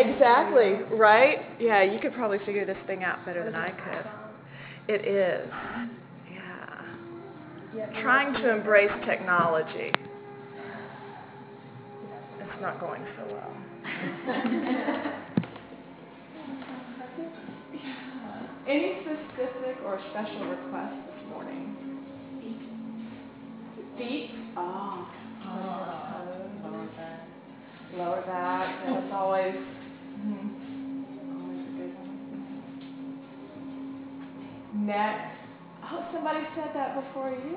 Exactly, right? Yeah, you could probably figure this thing out better than I could. It is. Yeah. Trying to embrace technology. It's not going so well. Any specific or special requests this morning? Feet. Oh. oh. Lower back. Lower back. That's always. Neck. Oh, somebody said that before you,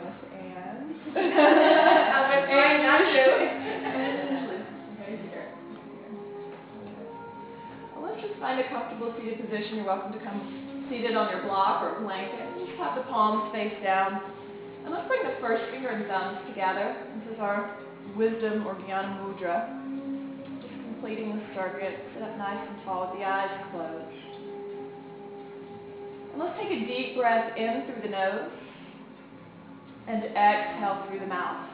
Miss Anne. I'm Anne, not you. Well, let's just find a comfortable seated position. You're welcome to come seated on your block or blanket. Just have the palms face down. And let's bring the first finger and thumbs together. This is our wisdom or jnana mudra. Just completing the circuit. Sit up nice and tall with the eyes closed. Let's take a deep breath in through the nose and exhale through the mouth.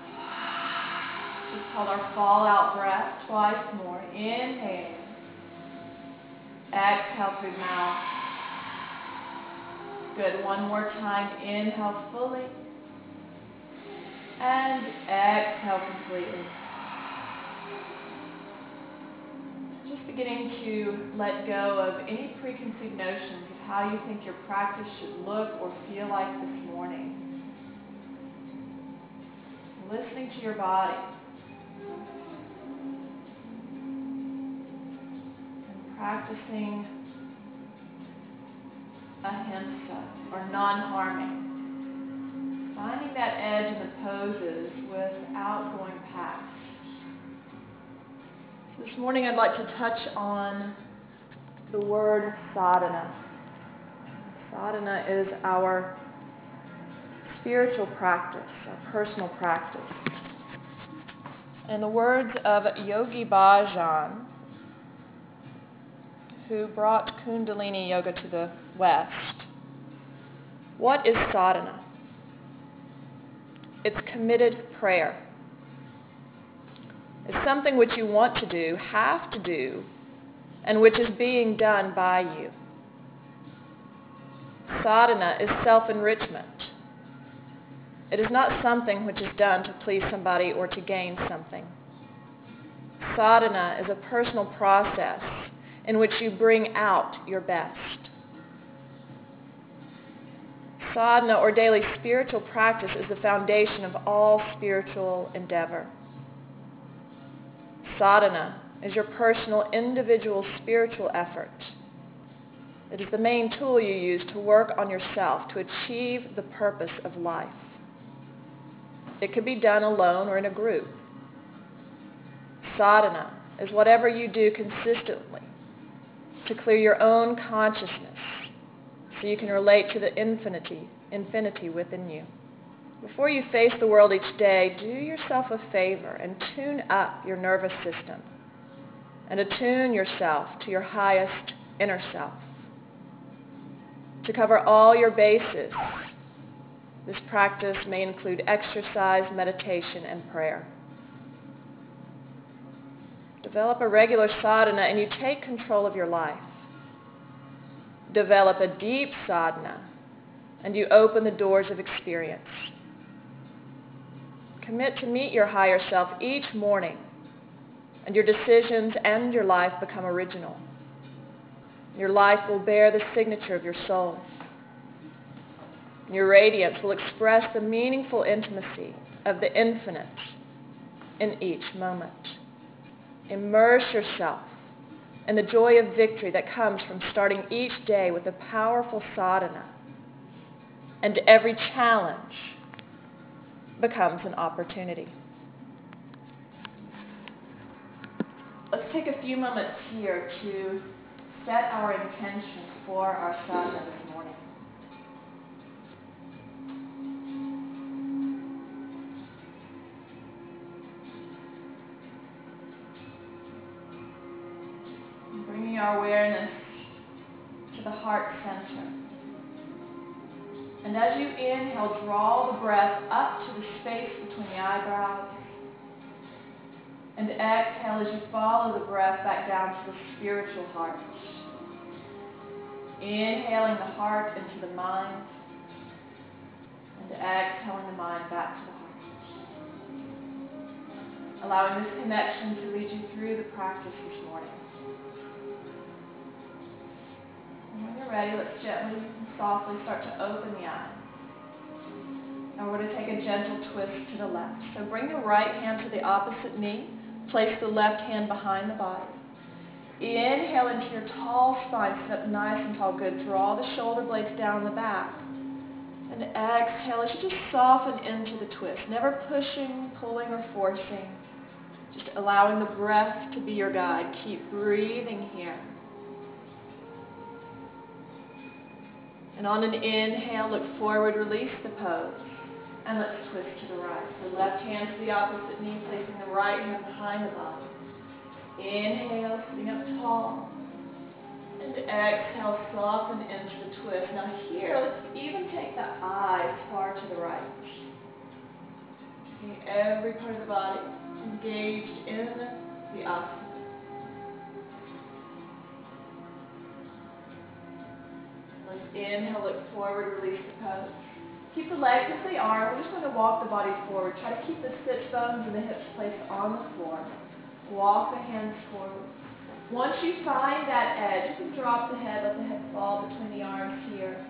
It's called our fallout breath. Twice more. Inhale. Exhale through the mouth. Good. One more time. Inhale fully. And exhale completely. Just beginning to let go of any preconceived notions how you think your practice should look or feel like this morning. Listening to your body. And practicing ahimsa or non harming. Finding that edge in the poses without going past. This morning I'd like to touch on the word sadhana. Sadhana is our spiritual practice, our personal practice. In the words of Yogi Bhajan, who brought Kundalini Yoga to the West, what is sadhana? It's committed prayer. It's something which you want to do, have to do, and which is being done by you. Sadhana is self enrichment. It is not something which is done to please somebody or to gain something. Sadhana is a personal process in which you bring out your best. Sadhana, or daily spiritual practice, is the foundation of all spiritual endeavor. Sadhana is your personal, individual spiritual effort it is the main tool you use to work on yourself to achieve the purpose of life. It can be done alone or in a group. Sadhana is whatever you do consistently to clear your own consciousness so you can relate to the infinity, infinity within you. Before you face the world each day, do yourself a favor and tune up your nervous system and attune yourself to your highest inner self to cover all your bases. This practice may include exercise, meditation, and prayer. Develop a regular sadhana and you take control of your life. Develop a deep sadhana and you open the doors of experience. Commit to meet your higher self each morning, and your decisions and your life become original. Your life will bear the signature of your soul. Your radiance will express the meaningful intimacy of the infinite in each moment. Immerse yourself in the joy of victory that comes from starting each day with a powerful sadhana. And every challenge becomes an opportunity. Let's take a few moments here to set our intention for our sadhana this morning. Bringing our awareness to the heart center. And as you inhale, draw the breath up to the space between the eyebrows and And exhale as you follow the breath back down to the spiritual heart. Inhaling the heart into the mind. And exhaling the mind back to the heart. Allowing this connection to lead you through the practice this morning. And when you're ready, let's gently and softly start to open the eyes. Now we're going to take a gentle twist to the left. So bring the right hand to the opposite knee. Place the left hand behind the body. Inhale into your tall spine. Sit up nice and tall. Good. Draw the shoulder blades down the back. And exhale as you just soften into the twist. Never pushing, pulling, or forcing. Just allowing the breath to be your guide. Keep breathing here. And on an inhale, look forward, release the pose. And let's twist to the right. The left hand to the opposite knee, placing the right hand behind the body. Inhale, sitting up tall. And exhale, soften into the twist. Now here, let's even take the eyes far to the right. Seeing every part of the body engaged in the asana. Let's inhale, look forward, release the pose. Keep the legs as they are. We're just going to walk the body forward. Try to keep the sit bones and the hips placed on the floor. Walk the hands forward. Once you find that edge, you can drop the head, let the head fall between the arms here.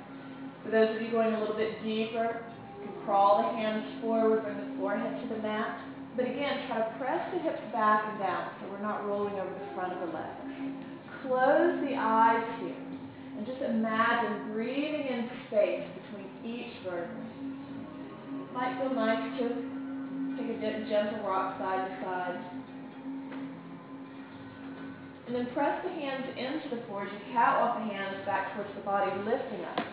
For those of you going a little bit deeper, you can crawl the hands forward, bring the forehead to the mat. But again, try to press the hips back and down so we're not rolling over the front of the legs. Close the eyes here. And just imagine breathing in space between each vertebrae. It might feel nice to take a gentle rock side to side. And then press the hands into the floor as you catwalk the hands back towards the body, lifting up.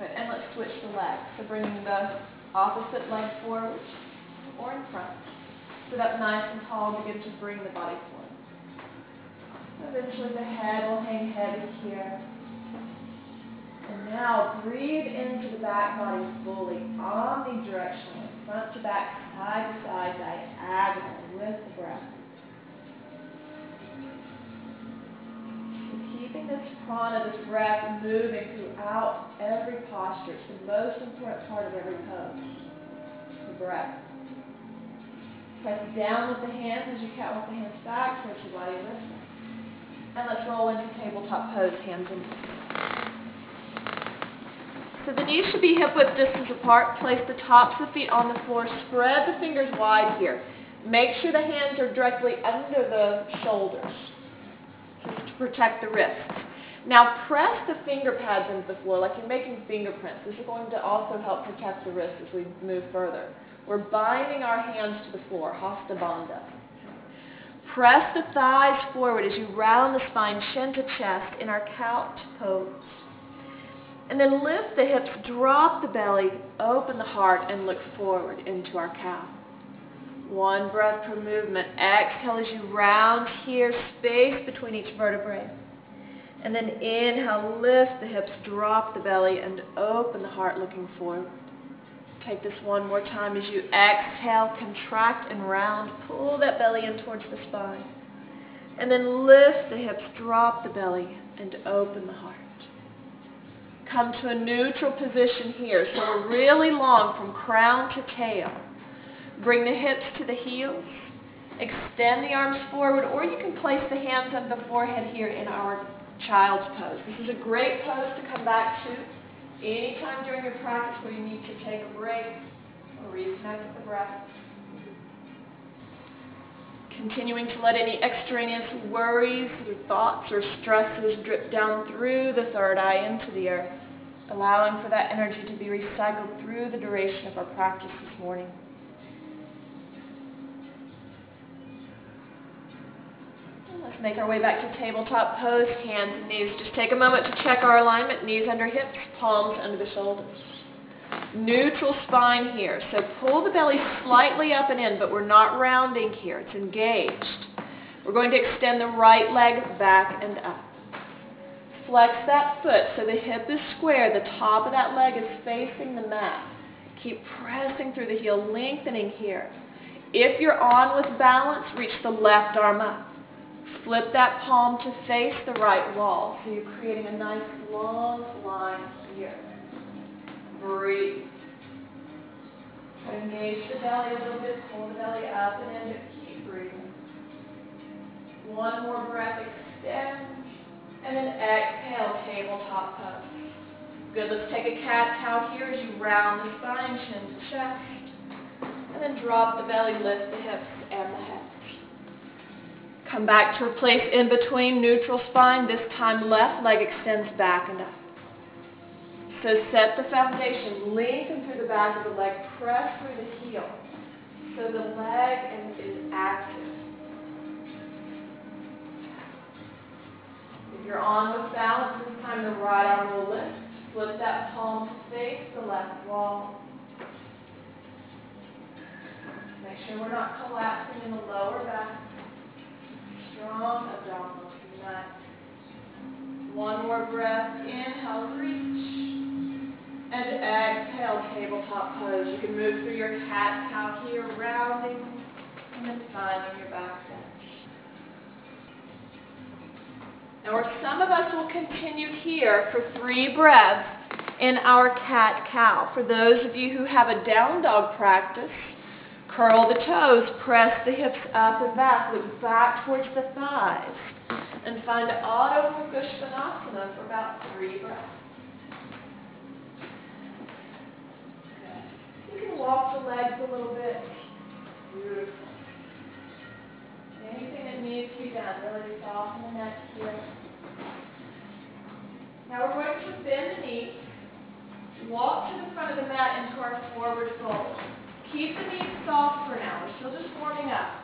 Right, and let's switch the legs. So bringing the opposite leg forward or in front. Sit up nice and tall begin to bring the body forward. Eventually the head will hang heavy here. And now breathe into the back body fully, omnidirectionally, front to back, side to side, diagonal with the breath. This prana, this breath, moving throughout every posture. It's the most important part of every pose. The breath. Press down with the hands as you catwalk the hands back towards your body lifting. And let's roll into tabletop pose, hands in. So the knees should be hip width distance apart. Place the tops of the feet on the floor. Spread the fingers wide here. Make sure the hands are directly under the shoulders protect the wrists. Now press the finger pads into the floor like you're making fingerprints. This is going to also help protect the wrists as we move further. We're binding our hands to the floor, hasta bandha. Press the thighs forward as you round the spine, chin to chest in our couch pose. And then lift the hips, drop the belly, open the heart, and look forward into our cow. One breath per movement. Exhale as you round here, space between each vertebrae. And then inhale, lift the hips, drop the belly, and open the heart looking forward. Take this one more time as you exhale, contract and round. Pull that belly in towards the spine. And then lift the hips, drop the belly, and open the heart. Come to a neutral position here. So we're really long from crown to tail. Bring the hips to the heels. Extend the arms forward, or you can place the hands on the forehead here in our child's pose. This is a great pose to come back to anytime during your practice where you need to take a break or reconnect with the breath. Continuing to let any extraneous worries or thoughts or stresses drip down through the third eye into the earth, allowing for that energy to be recycled through the duration of our practice this morning. Let's make our way back to tabletop pose, hands and knees. Just take a moment to check our alignment, knees under hips, palms under the shoulders. Neutral spine here. So pull the belly slightly up and in, but we're not rounding here. It's engaged. We're going to extend the right leg back and up. Flex that foot so the hip is square. The top of that leg is facing the mat. Keep pressing through the heel, lengthening here. If you're on with balance, reach the left arm up. Flip that palm to face the right wall. So you're creating a nice long line here. Breathe. Engage the belly a little bit, pull the belly up and in, keep breathing. One more breath, extend, and then exhale, tabletop pose. Good, let's take a cat-cow here as you round the spine, chin to chest. And then drop the belly, lift the hips and the head. Come back to a place in between, neutral spine. This time left leg extends back and up. So set the foundation, lengthen through the back of the leg, press through the heel. So the leg is active. If you're on with balance, this time the right arm will lift. Flip that palm to face the left wall. Make sure we're not collapsing in the lower back strong abdominals. One more breath. Inhale, reach. And exhale, tabletop pose. You can move through your cat cow here, rounding, and then finding your back bend. Now, some of us will continue here for three breaths in our cat cow. For those of you who have a down dog practice, Curl the toes, press the hips up and back, look back towards the thighs, and find Adho Mukha for about three breaths. You can walk the legs a little bit. Beautiful. Anything that needs to be done, really soften the neck here. Now we're going to bend the knees, walk to the front of the mat into our forward fold. Keep the knees soft for now. We're still just warming up.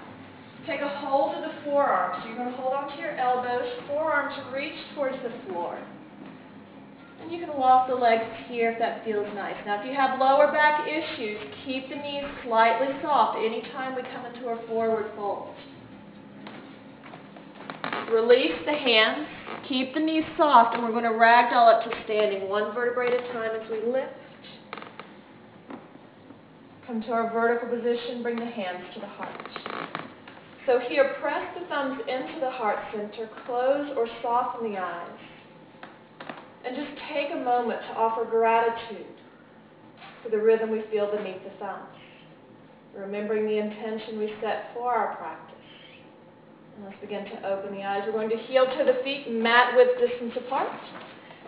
Take a hold of the forearms. So you're going to hold onto your elbows. Forearms reach towards the floor. And you can walk the legs here if that feels nice. Now, if you have lower back issues, keep the knees slightly soft anytime we come into a forward fold. Release the hands. Keep the knees soft, and we're going to ragdoll up to standing one vertebrae at a time as we lift. Come to our vertical position, bring the hands to the heart. So here, press the thumbs into the heart center, close or soften the eyes, and just take a moment to offer gratitude for the rhythm we feel beneath the thumbs, remembering the intention we set for our practice. And let's begin to open the eyes. We're going to heel to the feet, mat width distance apart.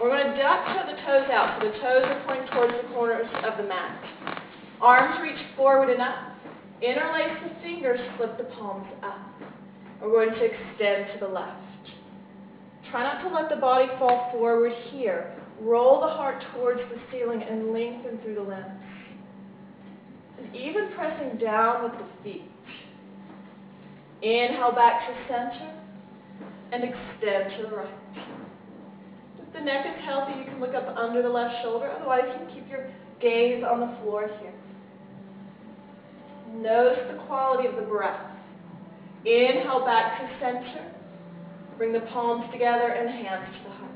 We're going to duck toe the toes out, so the toes are pointing towards the corners of the mat. Arms reach forward and up. Interlace the fingers, flip the palms up. We're going to extend to the left. Try not to let the body fall forward here. Roll the heart towards the ceiling and lengthen through the limbs. And even pressing down with the feet. Inhale back to center and extend to the right. If the neck is healthy, you can look up under the left shoulder. Otherwise, you can keep your gaze on the floor here. Notice the quality of the breath. Inhale back to center. Bring the palms together and hands to the heart.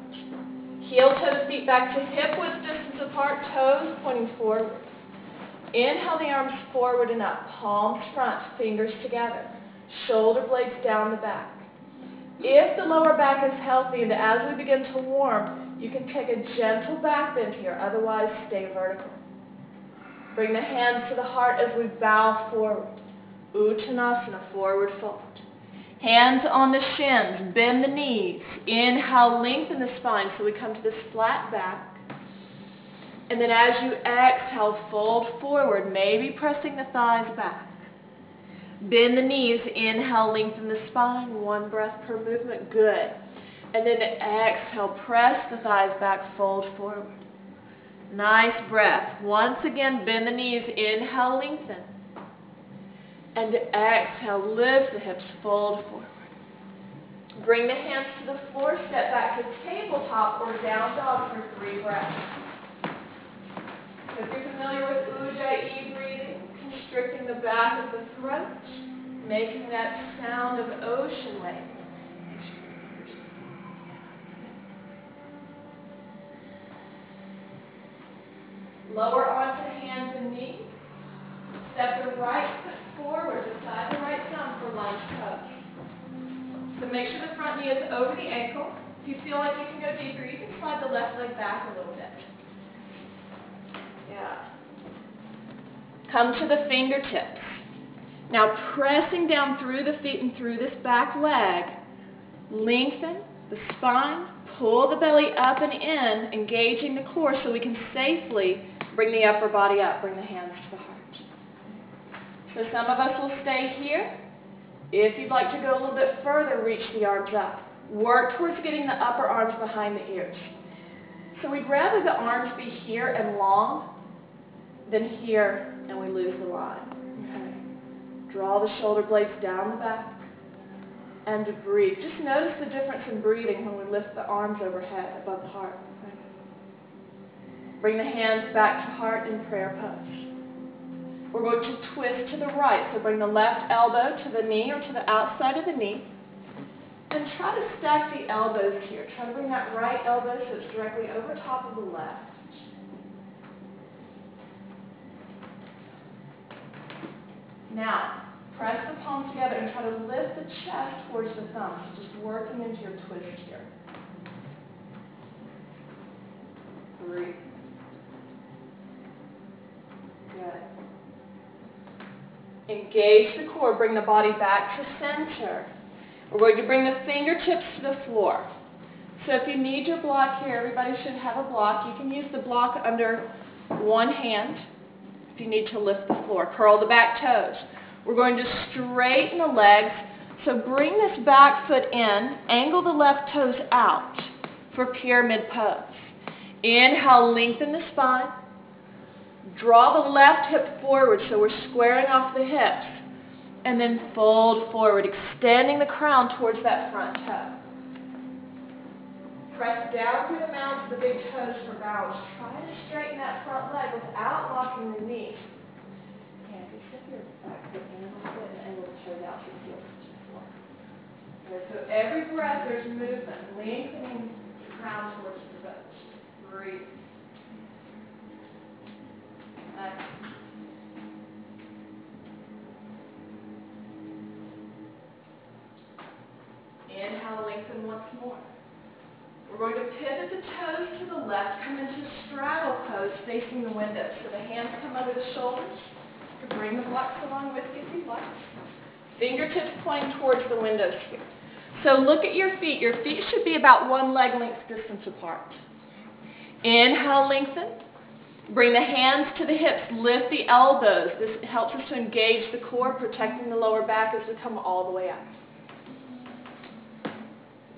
Heel toes, feet back to hip width distance apart, toes pointing forward. Inhale the arms forward and up, palms front, fingers together. Shoulder blades down the back. If the lower back is healthy and as we begin to warm, you can take a gentle back bend here, otherwise stay vertical. Bring the hands to the heart as we bow forward. Uttanasana, forward fold. Hands on the shins, bend the knees. Inhale, lengthen the spine so we come to this flat back. And then as you exhale, fold forward, maybe pressing the thighs back. Bend the knees, inhale, lengthen the spine, one breath per movement, good. And then exhale, press the thighs back, fold forward. Nice breath. Once again, bend the knees. Inhale, lengthen. And exhale, lift the hips, fold forward. Bring the hands to the floor, step back to tabletop or down dog for three breaths. If you're familiar with Ujjayi breathing, constricting the back of the throat, making that sound of ocean waves. Lower onto hands and knees. Step the right foot forward beside the right thumb for lunge pose. So make sure the front knee is over the ankle. If you feel like you can go deeper, you can slide the left leg back a little bit. Yeah. Come to the fingertips. Now pressing down through the feet and through this back leg, lengthen the spine, pull the belly up and in, engaging the core so we can safely bring the upper body up, bring the hands to the heart. So some of us will stay here. If you'd like to go a little bit further, reach the arms up. Work towards getting the upper arms behind the ears. So we'd rather the arms be here and long than here and we lose the line. Okay. Draw the shoulder blades down the back and to breathe. Just notice the difference in breathing when we lift the arms overhead above the heart. Bring the hands back to heart in prayer pose. We're going to twist to the right. So bring the left elbow to the knee or to the outside of the knee. And try to stack the elbows here. Try to bring that right elbow so it's directly over top of the left. Now, press the palms together and try to lift the chest towards the thumbs. Just working into your twist here. Breathe. Good. Engage the core. Bring the body back to center. We're going to bring the fingertips to the floor. So if you need your block here, everybody should have a block. You can use the block under one hand if you need to lift the floor. Curl the back toes. We're going to straighten the legs. So bring this back foot in, angle the left toes out for pyramid pose. Inhale, lengthen the spine. Draw the left hip forward so we're squaring off the hips. And then fold forward, extending the crown towards that front toe. Press down through the mounds of the big toes for balance. Try to straighten that front leg without locking the knee. And if you your back foot in a little bit and angle the toes out so you feel the floor. Okay, so every breath there's movement, lengthening the crown towards the toes. Breathe. Inhale, lengthen once more. We're going to pivot the toes to the left, come into straddle pose facing the window. So the hands come over the shoulders. You can bring the blocks along with you if you like. Fingertips pointing towards the window sphere. So look at your feet. Your feet should be about one leg length distance apart. Inhale, lengthen. Bring the hands to the hips, lift the elbows. This helps us to engage the core, protecting the lower back as we come all the way up.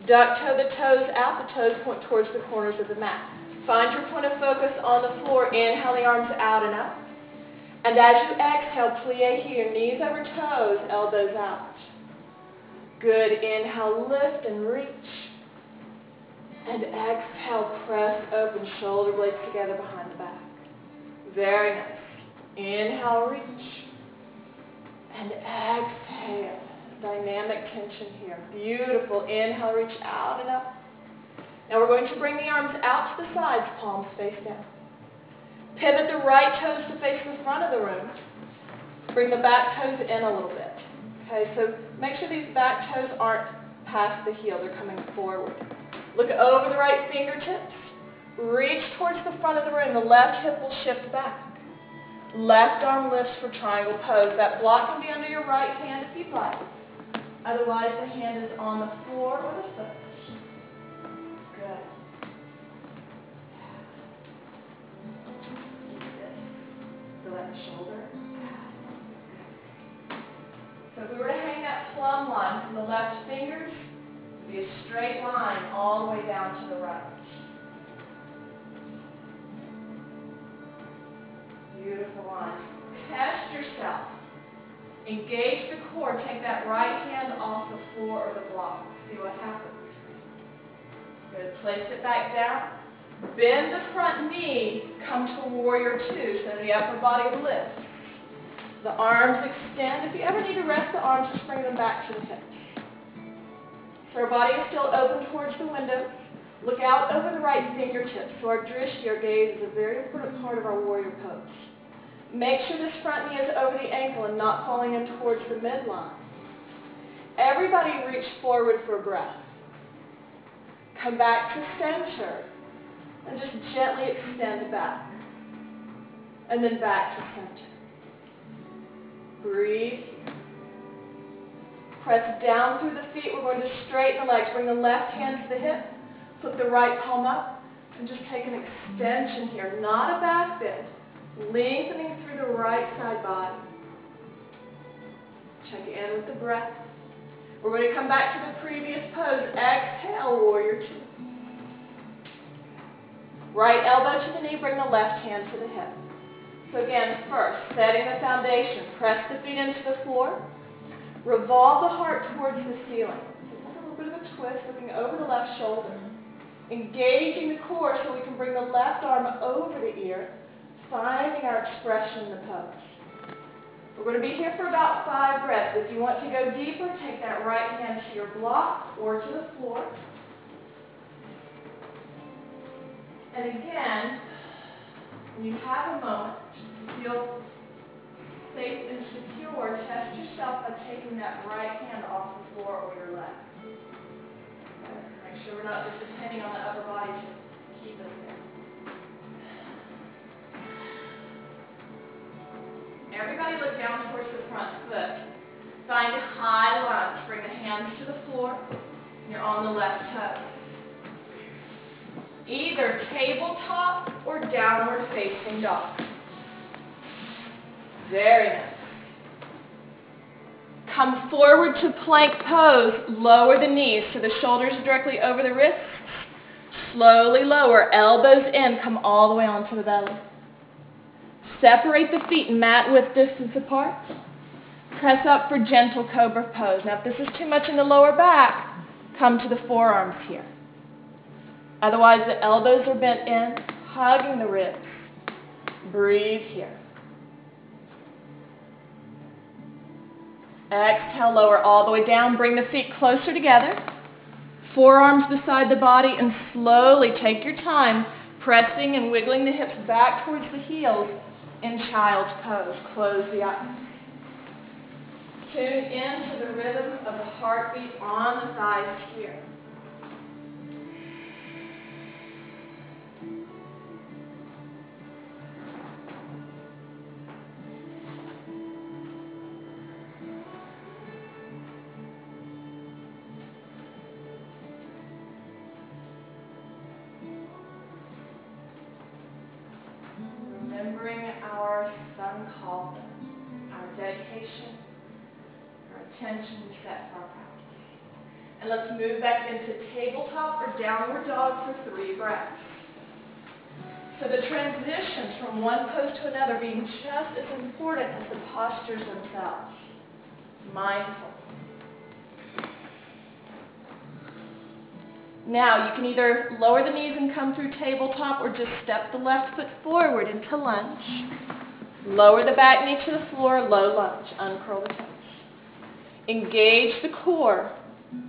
Duck toe the toes out, the toes point towards the corners of the mat. Find your point of focus on the floor. Inhale the arms out and up. And as you exhale, plie here, knees over toes, elbows out. Good. Inhale, lift and reach. And exhale, press open, shoulder blades together behind. Very nice. Inhale, reach. And exhale. Dynamic tension here. Beautiful. Inhale, reach out and up. Now we're going to bring the arms out to the sides, palms face down. Pivot the right toes to face the front of the room. Bring the back toes in a little bit. Okay, so make sure these back toes aren't past the heel, they're coming forward. Look over the right fingertips. Reach towards the front of the room. The left hip will shift back. Left arm lifts for triangle pose. That block can be under your right hand if you'd like. Otherwise, the hand is on the floor or the foot. Good. Shoulder. So if we were to hang that plumb line from the left fingers, it would be a straight line all the way down to the right. Beautiful line. Test yourself. Engage the core. Take that right hand off the floor or the block. See what happens. Good. Place it back down. Bend the front knee. Come to warrior two. So the upper body lifts. The arms extend. If you ever need to rest the arms, just bring them back to the hips. So our body is still open towards the window. Look out over the right fingertips. So our drishti, our gaze, is a very important part of our warrior pose. Make sure this front knee is over the ankle and not falling in towards the midline. everybody reach forward for breath. Come back to center and just gently extend back. And then back to center. Breathe. Press down through the feet. We're going to straighten the legs. Bring the left hand to the hip. Flip the right palm up. And just take an extension here. Not a back bend. Lengthening through the right side body. Check in with the breath. We're going to come back to the previous pose. Exhale, warrior two. Right elbow to the knee, bring the left hand to the hip. So again, first, setting the foundation. Press the feet into the floor. Revolve the heart towards the ceiling. a little bit of a twist, looking over the left shoulder. Engaging the core so we can bring the left arm over the ear, finding our expression in the pose. We're going to be here for about five breaths. If you want to go deeper, take that right hand to your block or to the floor. And again, when you have a moment to feel safe and secure, test yourself by taking that right hand off the floor or your left. Make sure we're not just depending on the upper body to keep us there. Everybody look down towards the front foot. Find a high lunge. Bring the hands to the floor. You're on the left toe either tabletop or downward facing dog. Very nice. Come forward to plank pose. Lower the knees so the shoulders directly over the wrists. Slowly lower, elbows in, come all the way onto the belly. Separate the feet mat width distance apart. Press up for gentle cobra pose. Now, if this is too much in the lower back, come to the forearms here. Otherwise, the elbows are bent in, hugging the ribs. Breathe here. Exhale, lower all the way down. Bring the feet closer together. Forearms beside the body, and slowly take your time, pressing and wiggling the hips back towards the heels in child's pose. Close the eyes. Tune into the rhythm of the heartbeat on the thighs here. Attention set for our practice. And let's move back into tabletop or downward dog for three breaths. So the transitions from one pose to another being just as important as the postures themselves. Mindful. Now, you can either lower the knees and come through tabletop or just step the left foot forward into lunge. Lower the back knee to the floor, low lunge. Uncurl the toes. Engage the core.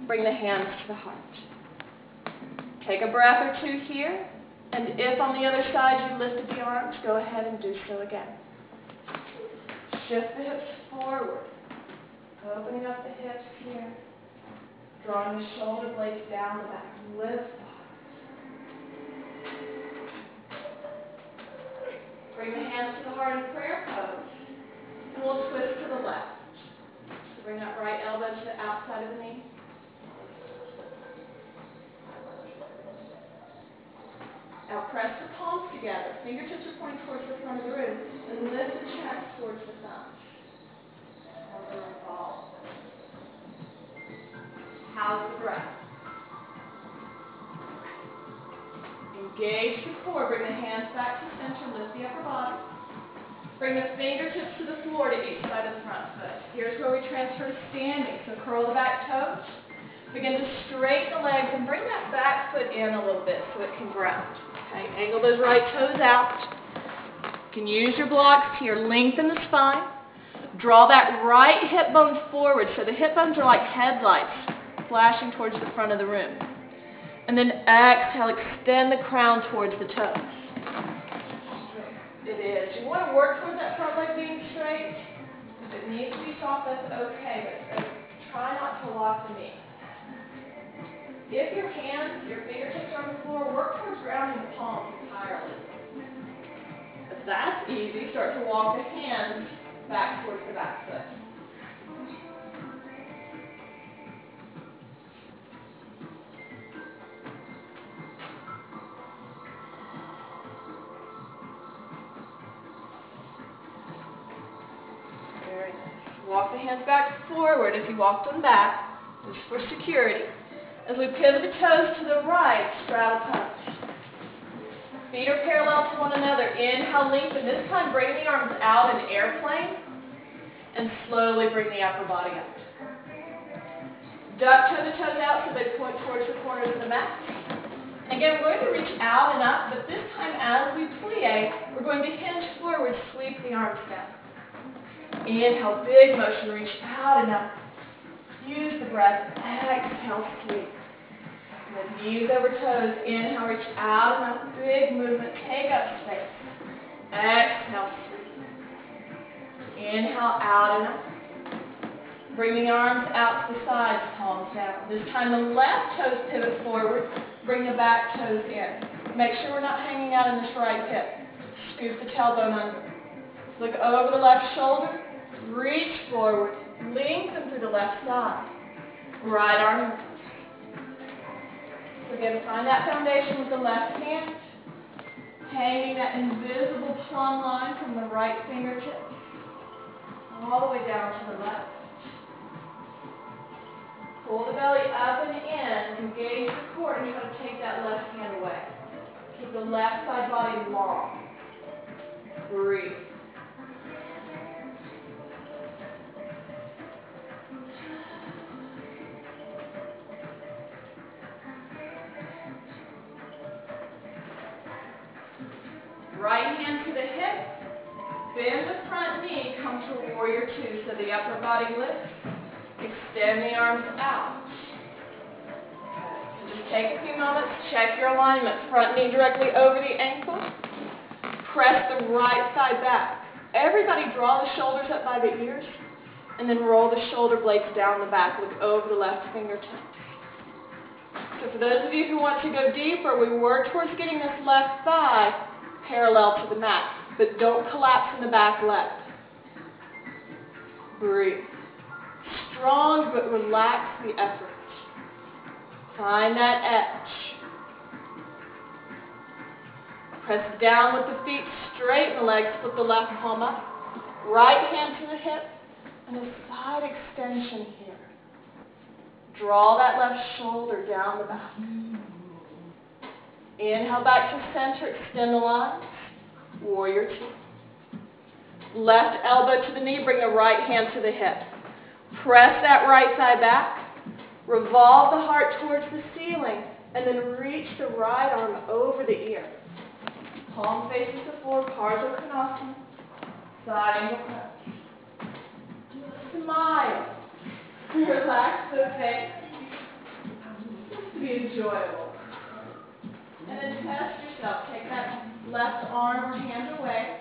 Bring the hands to the heart. Take a breath or two here. And if on the other side you lifted the arms, go ahead and do so again. Shift the hips forward. Opening up the hips here. Drawing the shoulder blades down the back. Lift the heart. Bring the hands to the heart in prayer pose. And we'll twist to the left. Bring that right elbow to the outside of the knee. Now press the palms together. Fingertips are pointing towards the front of the room. And lift the chest towards the thumbs. How's the breath? Engage the core. Bring the hands back to center. Lift the upper body. Bring the fingertips to the floor to each side of the front foot. Here's where we transfer to standing. So curl the back toes. Begin to straighten the legs and bring that back foot in a little bit so it can ground. Okay, angle those right toes out. You can use your blocks here. Lengthen the spine. Draw that right hip bone forward so the hip bones are like headlights flashing towards the front of the room. And then exhale, extend the crown towards the toes it is. You want to work towards that front leg being straight. If it needs to be soft, that's okay, but uh, try not to lock the knee. If your hands, your fingertips are on the floor, work towards grounding the palms entirely. If that's easy, start to walk the hands back towards the back foot. Forward if you walked them back, just for security. As we pivot the toes to the right, straddle punch. Feet are parallel to one another. Inhale, lengthen. This time, bring the arms out in airplane and slowly bring the upper body up. Duck toe the toes out so they point towards the corners of the mat. Again, we're going to reach out and up, but this time as we plie, we're going to hinge forward, sweep the arms down. Inhale, big motion, reach out and up. Use the breath. Exhale, sweep. Then knees over toes. Inhale, reach out and up. Big movement. Take up space. Exhale, sweep. Inhale, out and up. Bring the arms out to the sides, palms down. This time the left toes pivot forward. Bring the back toes in. Make sure we're not hanging out in this right hip. Scoop the tailbone under. Look over the left shoulder. Reach forward. Lengthen through the left side. Right arm. Again, find that foundation with the left hand. Hanging that invisible plumb line from the right fingertip. All the way down to the left. Pull the belly up and in. Engage the core and try to take that left hand away. Keep the left side body long. Breathe. Right hand to the hip. Bend the front knee. Come to warrior two so the upper body lifts. Extend the arms out. So just take a few moments. Check your alignment. Front knee directly over the ankle. Press the right side back. Everybody draw the shoulders up by the ears. And then roll the shoulder blades down the back. Look over the left fingertips. So for those of you who want to go deeper, we work towards getting this left thigh parallel to the mat. But don't collapse in the back leg. Breathe. Strong, but relax the effort. Find that edge. Press down with the feet, straighten the legs, put the left palm up. Right hand to the hip, and a side extension here. Draw that left shoulder down the back. Inhale back to center, extend the lines. Warrior two. Left elbow to the knee, bring the right hand to the hip. Press that right side back. Revolve the heart towards the ceiling, and then reach the right arm over the ear. Palm faces the floor, Ardha Konasana. Side angle press. Smile. Relax the face. Be enjoyable. And then test yourself. Take that left arm or hand away.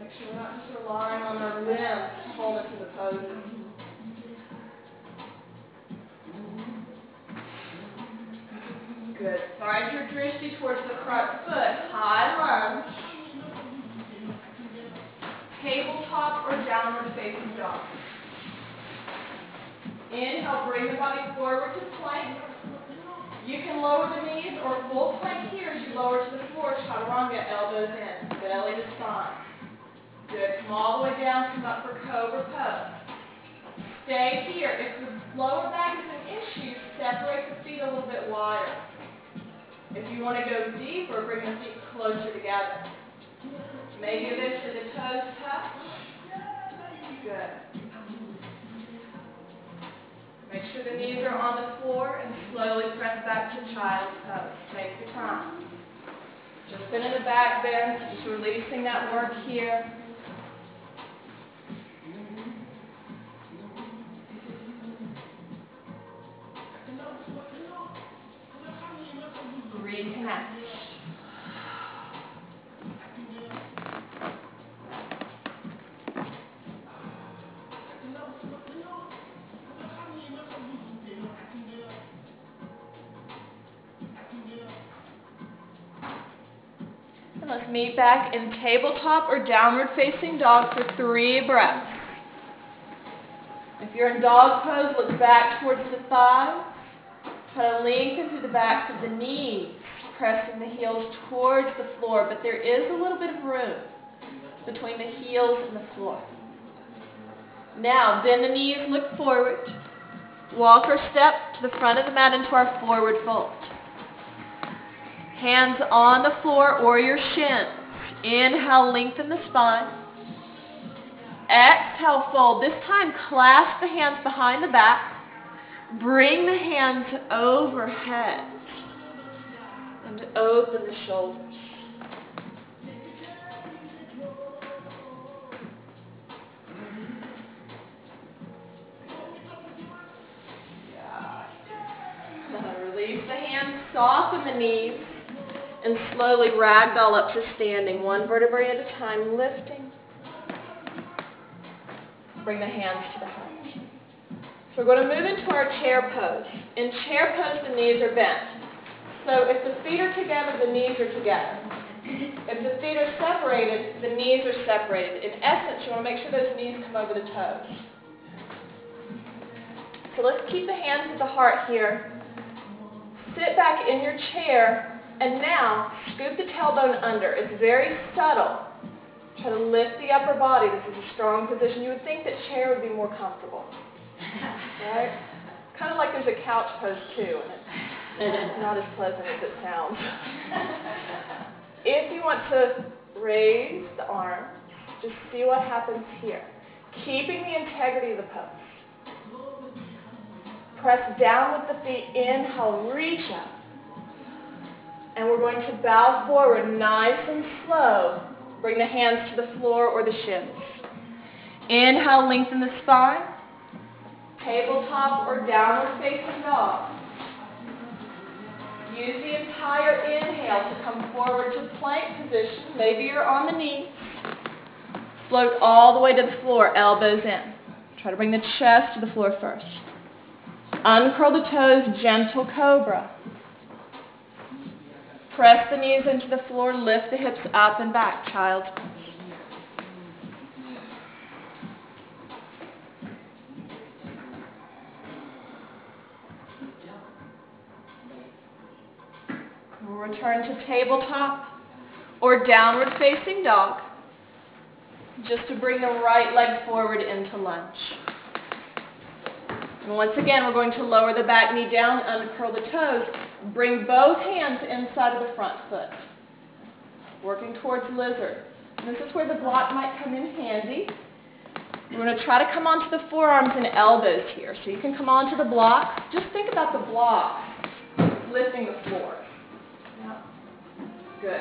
Make sure we're not just relying on our limbs to hold us in the pose. Good. Find your drishti towards the front foot. High lunge. Tabletop or downward facing dog. Inhale, bring the body forward to plank. You can lower the knees or full plank here as you lower to the floor. Chaturanga, elbows in, belly to spine. Good. Come all the way down, come up for cobra pose. Stay here. If the lower back is an issue, separate the feet a little bit wider. If you want to go deeper, bring the feet closer together. Maybe eventually the toes touch. Good. Make sure the knees are on the floor and slowly press back to child's pose. Take your time. Just been in the back bend, just releasing that work here. Reconnect. Let's meet back in tabletop or downward facing dog for three breaths. If you're in dog pose, look back towards the thighs. Try to lengthen through the backs of the knees, pressing the heels towards the floor, but there is a little bit of room between the heels and the floor. Now, bend the knees, look forward. Walk or step to the front of the mat into our forward fold. Hands on the floor or your shins. Inhale, lengthen the spine. Exhale, fold. This time, clasp the hands behind the back. Bring the hands overhead. And open the shoulders. Release the hands, soften the knees, and slowly ragdoll up to standing, one vertebrae at a time, lifting. Bring the hands to the heart. So we're going to move into our chair pose. In chair pose, the knees are bent. So if the feet are together, the knees are together. If the feet are separated, the knees are separated. In essence, you want to make sure those knees come over the toes. So let's keep the hands at the heart here. Sit back in your chair, and now scoop the tailbone under. It's very subtle. Try to lift the upper body. This is a strong position. You would think that chair would be more comfortable. Right? Kind of like there's a couch pose too, and it's not as pleasant as it sounds. if you want to raise the arm, just see what happens here. Keeping the integrity of the pose. Press down with the feet. Inhale, reach up. And we're going to bow forward nice and slow. Bring the hands to the floor or the shins. Inhale, lengthen the spine. Tabletop or downward facing dog. Use the entire inhale to come forward to plank position. Maybe you're on the knees. Float all the way to the floor, elbows in. Try to bring the chest to the floor first. Uncurl the toes, gentle cobra. Press the knees into the floor, lift the hips up and back, child. return to tabletop or downward facing dog, just to bring the right leg forward into lunge. And once again, we're going to lower the back knee down, uncurl the toes, bring both hands inside of the front foot, working towards lizard. And this is where the block might come in handy. We're going to try to come onto the forearms and elbows here. So you can come onto the block. Just think about the block lifting the floor. Yeah. Good.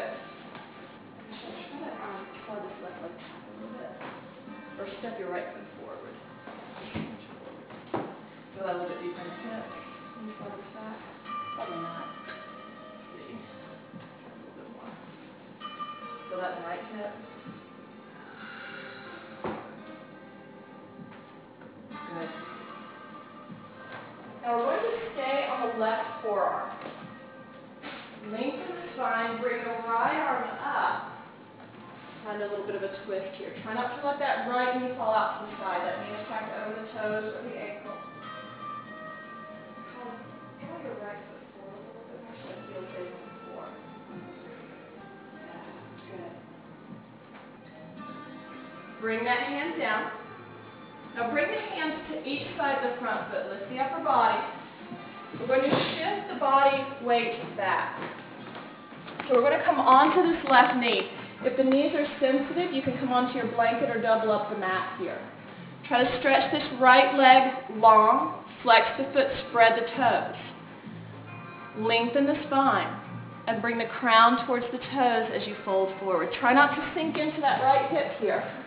Or step your right foot forward. Feel that a little bit deeper in the hip. That in the right hip. Good. Now we're going to stay on the left forearm. Lengthen the spine, bring the right arm up. Find a little bit of a twist here. Try not to let that right knee fall out to the side. That knee is tucked over the toes or the ankle. Bring that hand down. Now bring the hands to each side of the front foot. Lift the upper body. We're going to shift the body weight back. So we're going to come onto this left knee. If the knees are sensitive, you can come onto your blanket or double up the mat here. Try to stretch this right leg long. Flex the foot, spread the toes. Lengthen the spine and bring the crown towards the toes as you fold forward. Try not to sink into that right hip here.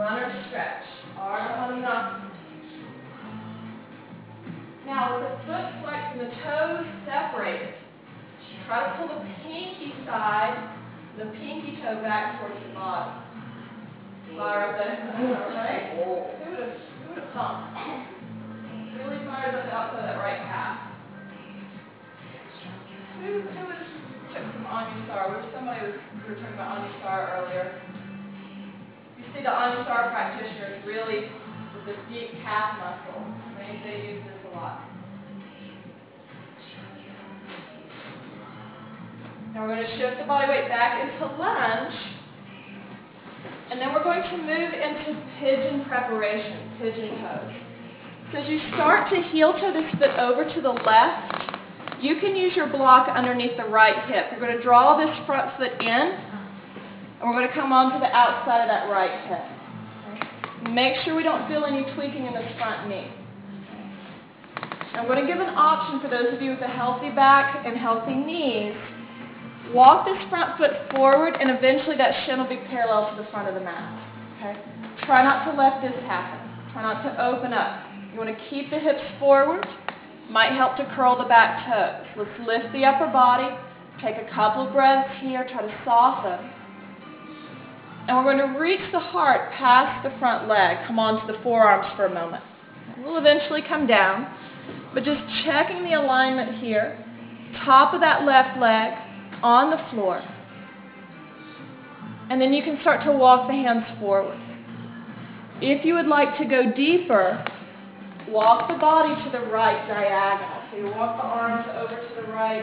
Runner stretch. Ardha Hanumanasana. Now, with the foot flexed and the toes separated, try to pull the pinky side, the pinky toe back towards the body. Fire up that, right? Who would have, who would have pumped? Really fires up the outside of that right calf. Who, who was took some on you, sorry. we were talking about Anusara earlier. See the Anusara practitioners really with this deep calf muscle. They, they use this a lot. Now we're going to shift the body weight back into lunge. And then we're going to move into pigeon preparation, pigeon pose. So as you start to heel toe this foot over to the left, you can use your block underneath the right hip. You're going to draw this front foot in, and we're going to come onto the outside of that right hip. Make sure we don't feel any tweaking in this front knee. I'm going to give an option for those of you with a healthy back and healthy knees. Walk this front foot forward, and eventually that shin will be parallel to the front of the mat. Okay? Try not to let this happen. Try not to open up. You want to keep the hips forward. Might help to curl the back toes. Let's lift the upper body. Take a couple breaths here. Try to soften. And we're going to reach the heart past the front leg. Come onto the forearms for a moment. We'll eventually come down. But just checking the alignment here. Top of that left leg on the floor. And then you can start to walk the hands forward. If you would like to go deeper, Walk the body to the right diagonal. So you walk the arms over to the right.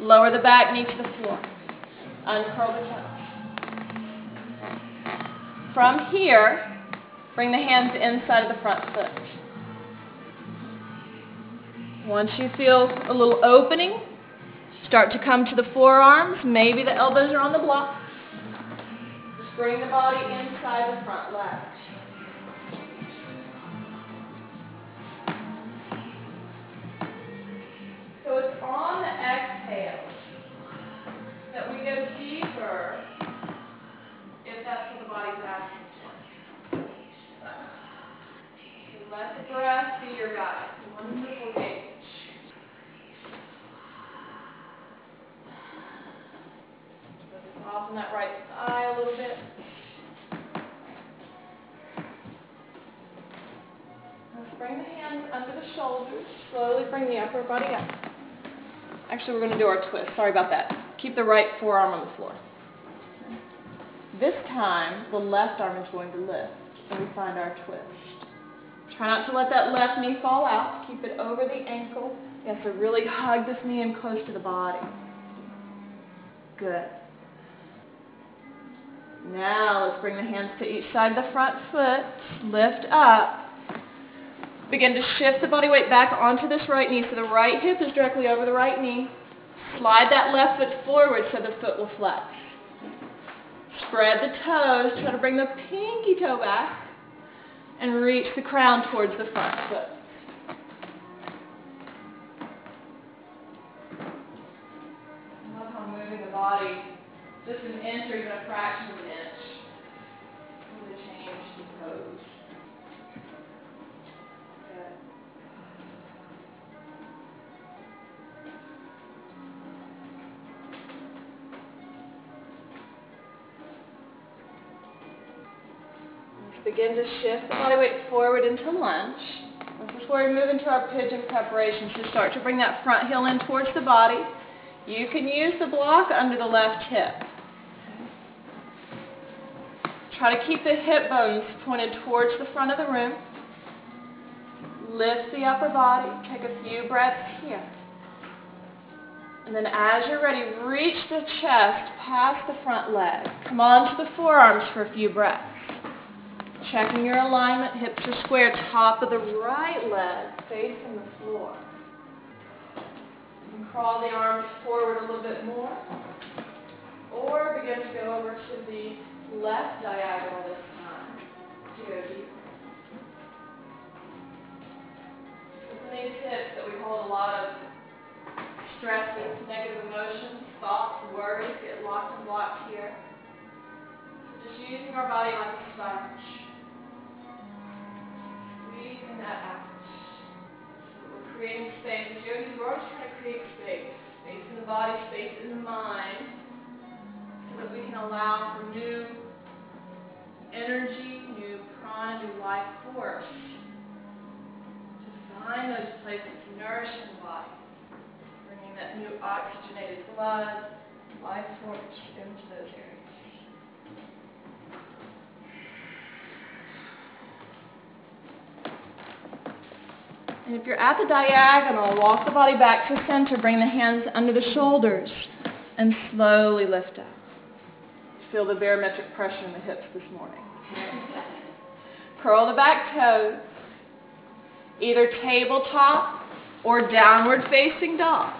Lower the back knee to the floor. Uncurl the toes. From here, bring the hands inside of the front foot. Once you feel a little opening, Start to come to the forearms. Maybe the elbows are on the block. Just bring the body inside the front leg. So it's on the exhale that we go deeper if that's what the body's asking for. So let the breath be your guide. Wonderful game. Soften that right thigh a little bit. Bring the hands under the shoulders. Slowly bring the upper body up. Actually, we're going to do our twist. Sorry about that. Keep the right forearm on the floor. This time, the left arm is going to lift, and we find our twist. Try not to let that left knee fall out. Keep it over the ankle. You have to really hug this knee in close to the body. Good. Now let's bring the hands to each side of the front foot. Lift up. Begin to shift the body weight back onto this right knee so the right hip is directly over the right knee. Slide that left foot forward so the foot will flex. Spread the toes. Try to bring the pinky toe back and reach the crown towards the front foot. I love how moving the body just an inch or even a fraction of an inch begin to shift the body weight forward into lunge. Where we move into our pigeon preparation. So start to bring that front heel in towards the body. You can use the block under the left hip. Try to keep the hip bones pointed towards the front of the room. Lift the upper body. Take a few breaths here. And then as you're ready, reach the chest past the front leg. Come on to the forearms for a few breaths. Checking your alignment, hips are square, top of the right leg facing the floor. You can crawl the arms forward a little bit more. Or begin to go over to the left diagonal this time go deeper. Open these hips that we hold a lot of stresses, negative emotions, thoughts, worries get locked and blocked here. Just using our body like a sponge. That out. We're creating space. As yogis, we're always trying to create space. Space in the body, space in the mind. So that we can allow for new energy, new prana, new life force. To find those places to nourish the body bringing that new oxygenated blood, life force into those areas. And if you're at the diagonal, walk the body back to center, bring the hands under the shoulders, and slowly lift up. Feel the barometric pressure in the hips this morning. Curl the back toes, either tabletop or downward facing dog.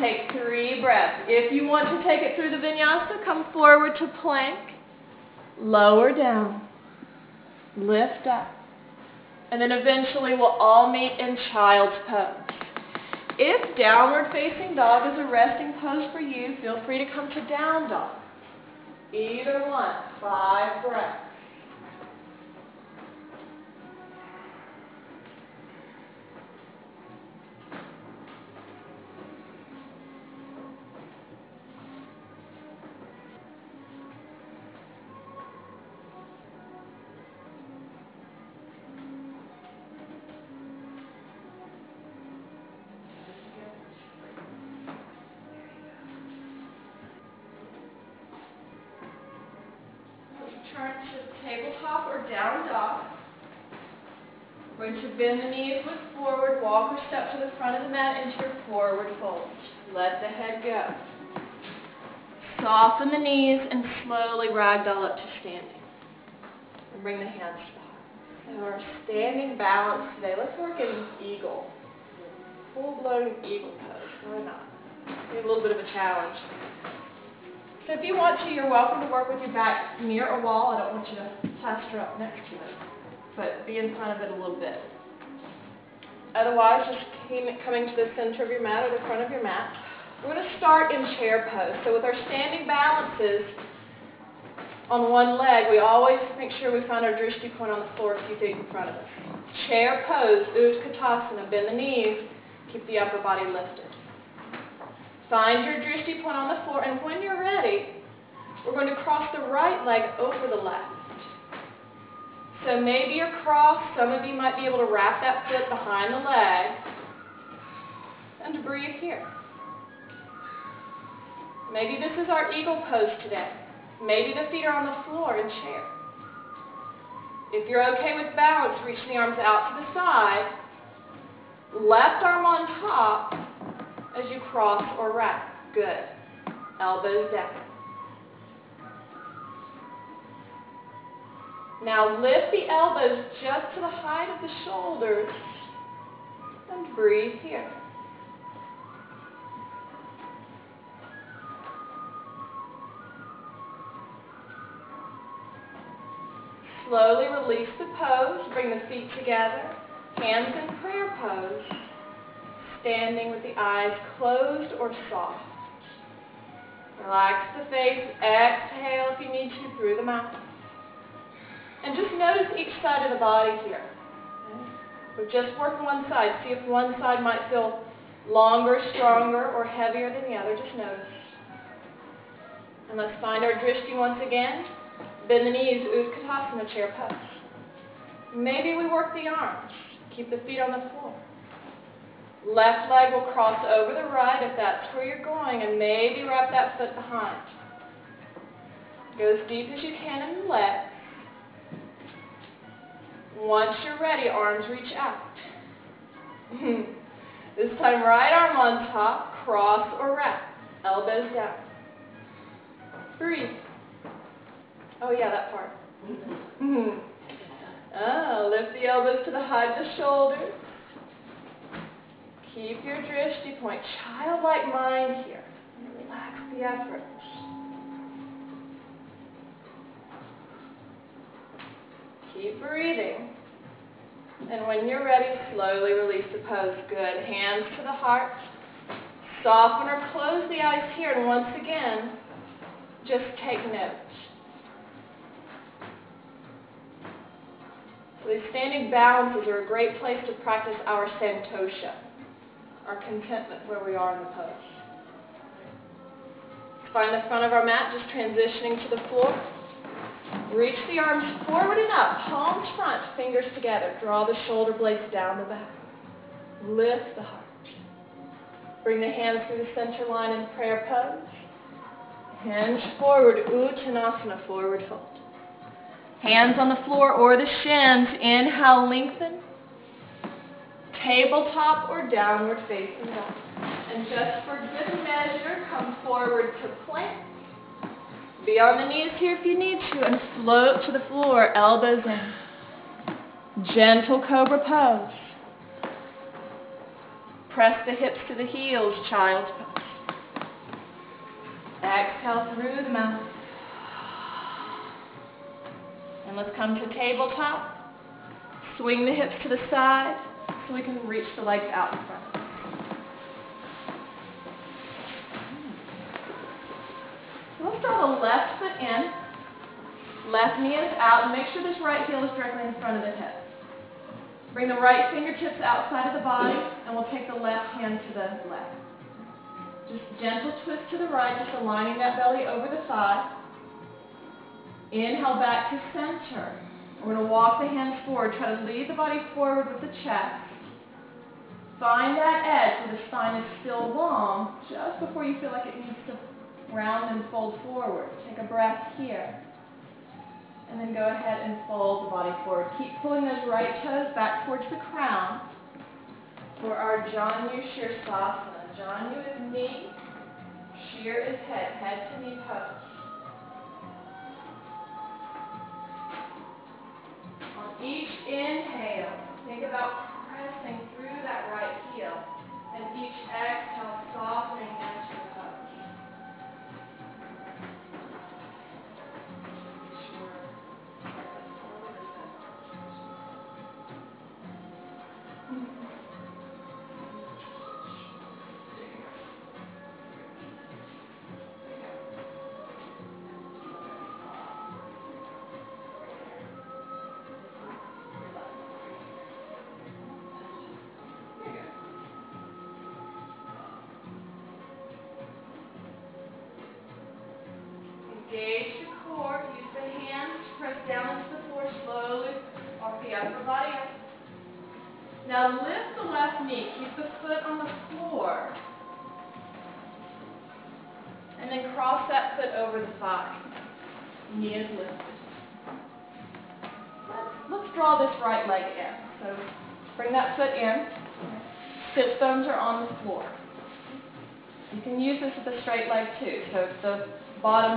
Take three breaths. If you want to take it through the vinyasa, come forward to plank, lower down, lift up, and then eventually we'll all meet in child's pose. If downward facing dog is a resting pose for you, feel free to come to down dog. Either one, five breaths. Tabletop or down dog. We're going to bend the knees, look forward, walk or step to the front of the mat into your forward fold. Let the head go. Soften the knees and slowly ragdoll up to standing. And bring the hands back. So our standing balance today. Let's work in eagle. Full-blown eagle pose. Why not? Maybe a little bit of a challenge. So if you want to, you're welcome to work with your back near a wall. I don't want you to plaster up next to it, but be in front of it a little bit. Otherwise, just came, coming to the center of your mat or the front of your mat. We're going to start in chair pose. So with our standing balances on one leg, we always make sure we find our drishti point on the floor a few feet in front of us. Chair pose, Utkatasana, bend the knees, keep the upper body lifted. Find your drishti point on the floor, and when you're ready, we're going to cross the right leg over the left. So maybe you're crossed. Some of you might be able to wrap that foot behind the leg and to breathe here. Maybe this is our eagle pose today. Maybe the feet are on the floor in chair. If you're okay with balance, reach the arms out to the side. Left arm on top, as you cross or wrap. Good. Elbows down. Now lift the elbows just to the height of the shoulders and breathe here. Slowly release the pose. Bring the feet together. Hands in prayer pose standing with the eyes closed or soft. Relax the face. Exhale if you need to through the mouth. And just notice each side of the body here. We're just working one side. See if one side might feel longer, stronger, or heavier than the other. Just notice. And let's find our drishti once again. Bend the knees, Utkatasana, chair pose. Maybe we work the arms. Keep the feet on the floor. Left leg will cross over the right if that's where you're going, and maybe wrap that foot behind. Go as deep as you can in the leg. Once you're ready, arms reach out. This time, right arm on top, cross or wrap. Elbows down. Breathe. Oh, yeah, that part. oh, lift the elbows to the height of the shoulders. Keep your drishti point. Childlike mind here. Relax the effort. Keep breathing. And when you're ready, slowly release the pose. Good. Hands to the heart. Soften or close the eyes here. And once again, just take note. So these standing balances are a great place to practice our santosha, our contentment where we are in the pose. Find the front of our mat, just transitioning to the floor. Reach the arms forward and up, palms front, fingers together. Draw the shoulder blades down the back. Lift the heart. Bring the hands through the center line in prayer pose. Hinge forward, Uttanasana, forward fold. Hands on the floor or the shins. Inhale, lengthen. Tabletop or downward facing dog. And just for good measure, come forward to plank. Be on the knees here if you need to and float to the floor, elbows in. Gentle cobra pose. Press the hips to the heels, child's pose. Exhale through the mouth. And let's come to tabletop. Swing the hips to the side so we can reach the legs out in front. Let's draw the left foot in. Left knee is out. And make sure this right heel is directly in front of the hip. Bring the right fingertips outside of the body, and we'll take the left hand to the left. Just gentle twist to the right, just aligning that belly over the thigh. Inhale back to center. We're going to walk the hands forward. Try to lead the body forward with the chest. Find that edge where the spine is still long, just before you feel like it needs to round and fold forward. Take a breath here. And then go ahead and fold the body forward. Keep pulling those right toes back towards the crown for our Janu Shirsasana. Janu is knee, Shir is head, head to knee pose.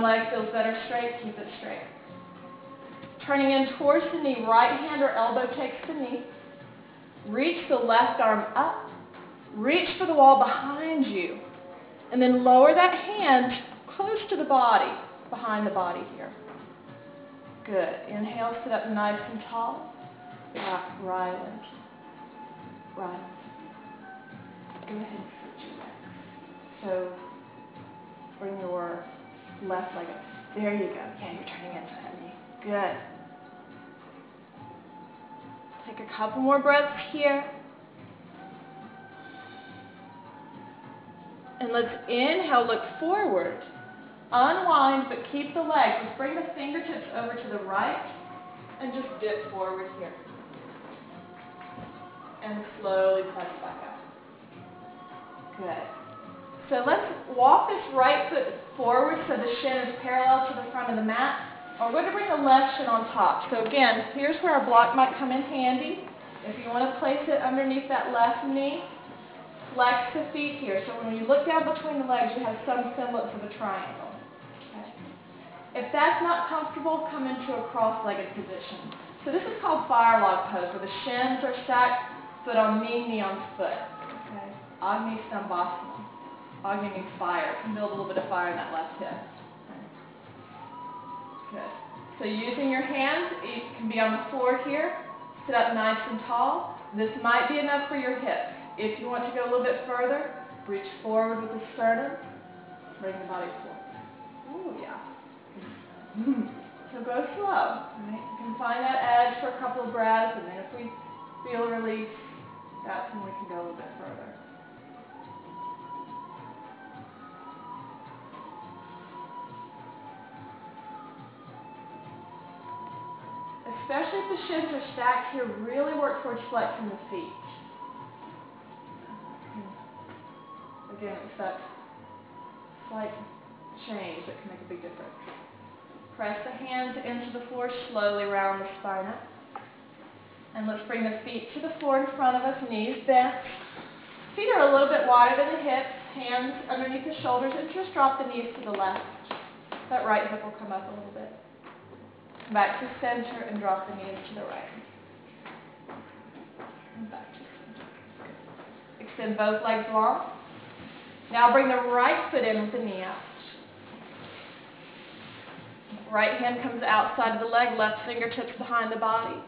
Leg feels better straight, keep it straight. Turning in towards the knee, right hand or elbow takes the knee. Reach the left arm up. Reach for the wall behind you. And then lower that hand close to the body, behind the body here. Good. Inhale, sit up nice and tall. Right, Ryland. Ryland. Go ahead and switch your legs. So bring your left leg up. There you go. Yeah, you're turning into that knee. Good. Take a couple more breaths here. And let's inhale, look forward. Unwind, but keep the legs. Let's bring the fingertips over to the right and just dip forward here. And slowly press back up. Good. So let's walk this right foot forward so the shin is parallel to the front of the mat. We're going to bring the left shin on top. So again, here's where our block might come in handy. If you want to place it underneath that left knee, flex the feet here. So when you look down between the legs, you have some semblance of a triangle. Okay. If that's not comfortable, come into a cross-legged position. So this is called fire log pose, where the shins are stacked, foot on knee, knee on foot. Okay. Stambhasana. Means fire. build a little bit of fire in that left hip. Good. So using your hands, you can be on the floor here, sit up nice and tall. This might be enough for your hips. If you want to go a little bit further, reach forward with the sternum, bring the body forward. Ooh, yeah. so go slow. Right? You can find that edge for a couple of breaths, and then if we feel release, that's when we can go a little bit further. Especially if the shins are stacked here, really work towards flexing the feet. Again, it's that slight change that can make a big difference. Press the hands into the floor slowly around the spine up. And let's bring the feet to the floor in front of us, knees bent. Feet are a little bit wider than the hips, hands underneath the shoulders, and just drop the knees to the left. That right hip will come up a little bit. Back to center and drop the knees to the right. And back to center. Extend both legs long. Now bring the right foot in with the knee out. Right hand comes outside of the leg, left fingertips behind the body.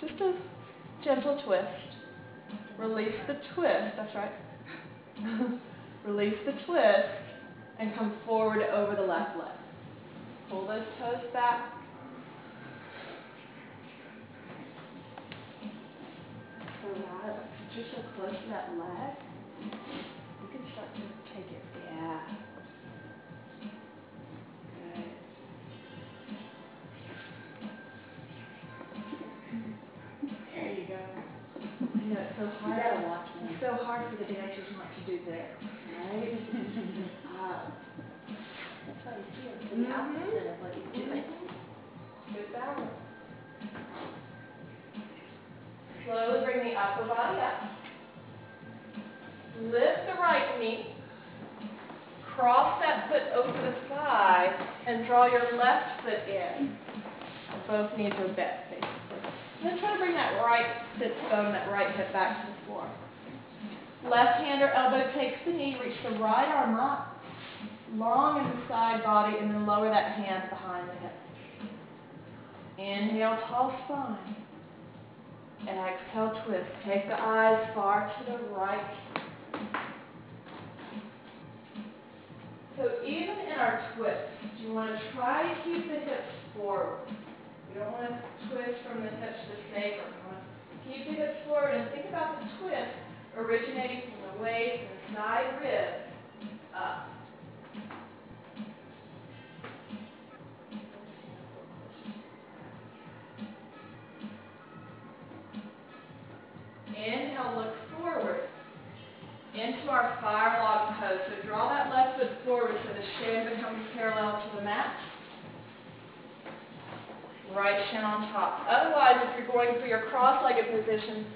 Just a gentle twist. Release the twist, that's right. Release the twist and come forward over the left leg. Pull those toes back. So close to that leg, you can start to take it. Yeah. Good. There you go. I know it's so hard. to watch. It's so hard for the dancers not to do this, right? uh, That's what you feel. It's Mhm. opposite of what you're doing. Good balance. Slowly bring the upper body up. Lift the right knee. Cross that foot over the side and draw your left foot in. Both knees are bent, basically. Then try to bring that right sit bone, that right hip back to the floor. Left hand or elbow takes the knee, reach the right arm up, long in the side body, and then lower that hand behind the hip. Inhale, tall spine. Exhale, twist. Take the eyes far to the right. So even in our twist, you want to try to keep the hips forward. You don't want to twist from the hips to sacrum. You want to keep the hips forward and think about the twist originating from the waist and side ribs up. Inhale, look forward into our fire log pose. So draw that left foot forward so the shin becomes parallel to the mat. Right shin on top. Otherwise, if you're going for your cross-legged position,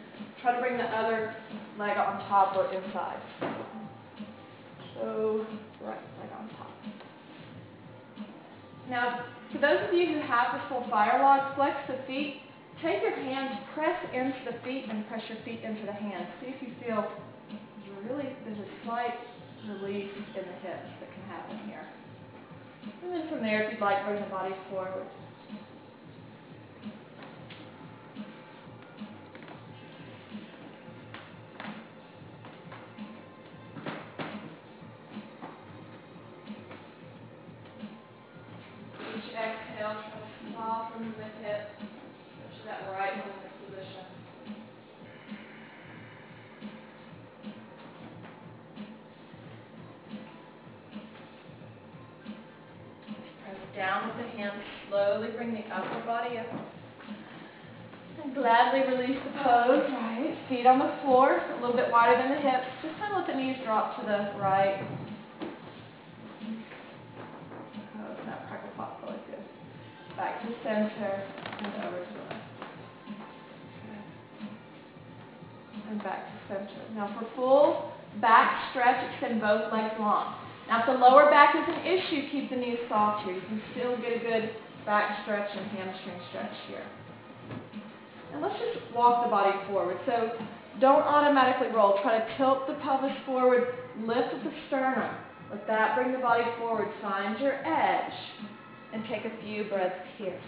try to bring the other leg on top or inside. So, right leg on top. Now, for those of you who have the full fire log, flex the feet Take your hands, press into the feet, and press your feet into the hands. See if you feel really, there's a slight release in the hips that can happen here. And then from there, if you'd like, bring the body forward. Little bit wider than the hips. Just kind of let the knees drop to the right. Oh, that crackle pop really good. Back to center and over to the left. and back to center. Now for full back stretch, extend both legs long. Now if the lower back is an issue, keep the knees soft here. You can still get a good back stretch and hamstring stretch here. And let's just walk the body forward. So don't automatically roll. Try to tilt the pelvis forward, lift the sternum. With that, bring the body forward. Find your edge. And take a few breaths here.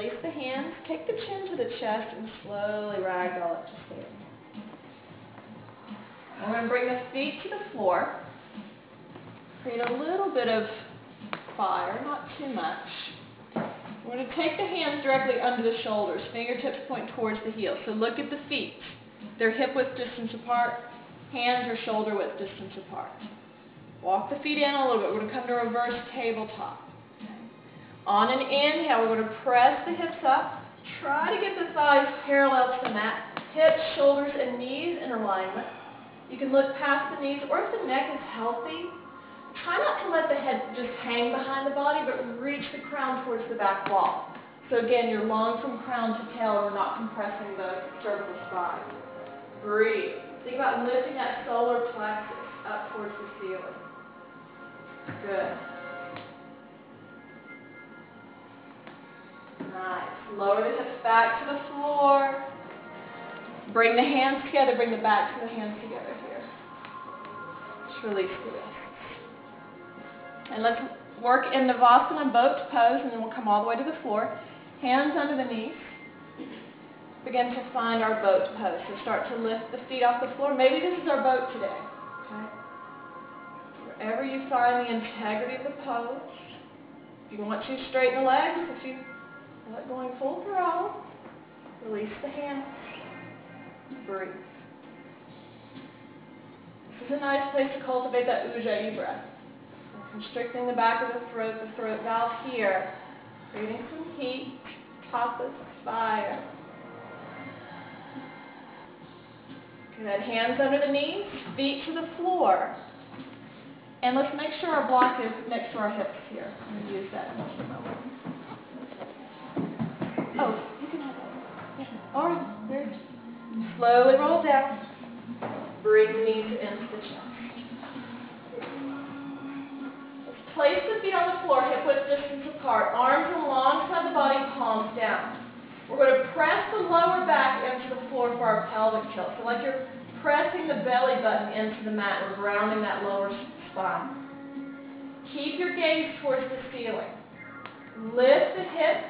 Release the hands, take the chin to the chest, and slowly ragdoll up to standing. We're going to bring the feet to the floor. Create a little bit of fire, not too much. We're going to take the hands directly under the shoulders. Fingertips point towards the heels. So look at the feet. They're hip width distance apart. Hands are shoulder width distance apart. Walk the feet in a little bit. We're going to come to reverse tabletop. On an inhale, we're going to press the hips up. Try to get the thighs parallel to the mat. Hips, shoulders, and knees in alignment. You can look past the knees, or if the neck is healthy, try not to let the head just hang behind the body, but reach the crown towards the back wall. So again, you're long from crown to tail, and we're not compressing the cervical spine. Breathe. Think about lifting that solar plexus up towards the ceiling. Good. Nice. Lower the hips back to the floor. Bring the hands together. Bring the back to the hands together here. Just release the wrists. And let's work in Navasana boat pose, and then we'll come all the way to the floor. Hands under the knees. Begin to find our boat pose. So start to lift the feet off the floor. Maybe this is our boat today. Okay? Wherever you find the integrity of the pose. If you want to straighten the legs, if you let going full throw. Release the hands. Breathe. This is a nice place to cultivate that ujjayi breath. Constricting the back of the throat, the throat valve here. Creating some heat. Top of spire. Good. Hands under the knees, feet to the floor. And let's make sure our block is next to our hips here. I'm going to use that Slowly roll down. Bring the knees into the chest. Place the feet on the floor, hip width distance apart, arms alongside the body, palms down. We're going to press the lower back into the floor for our pelvic tilt. So like you're pressing the belly button into the mat, we're grounding that lower spine. Keep your gaze towards the ceiling. Lift the hips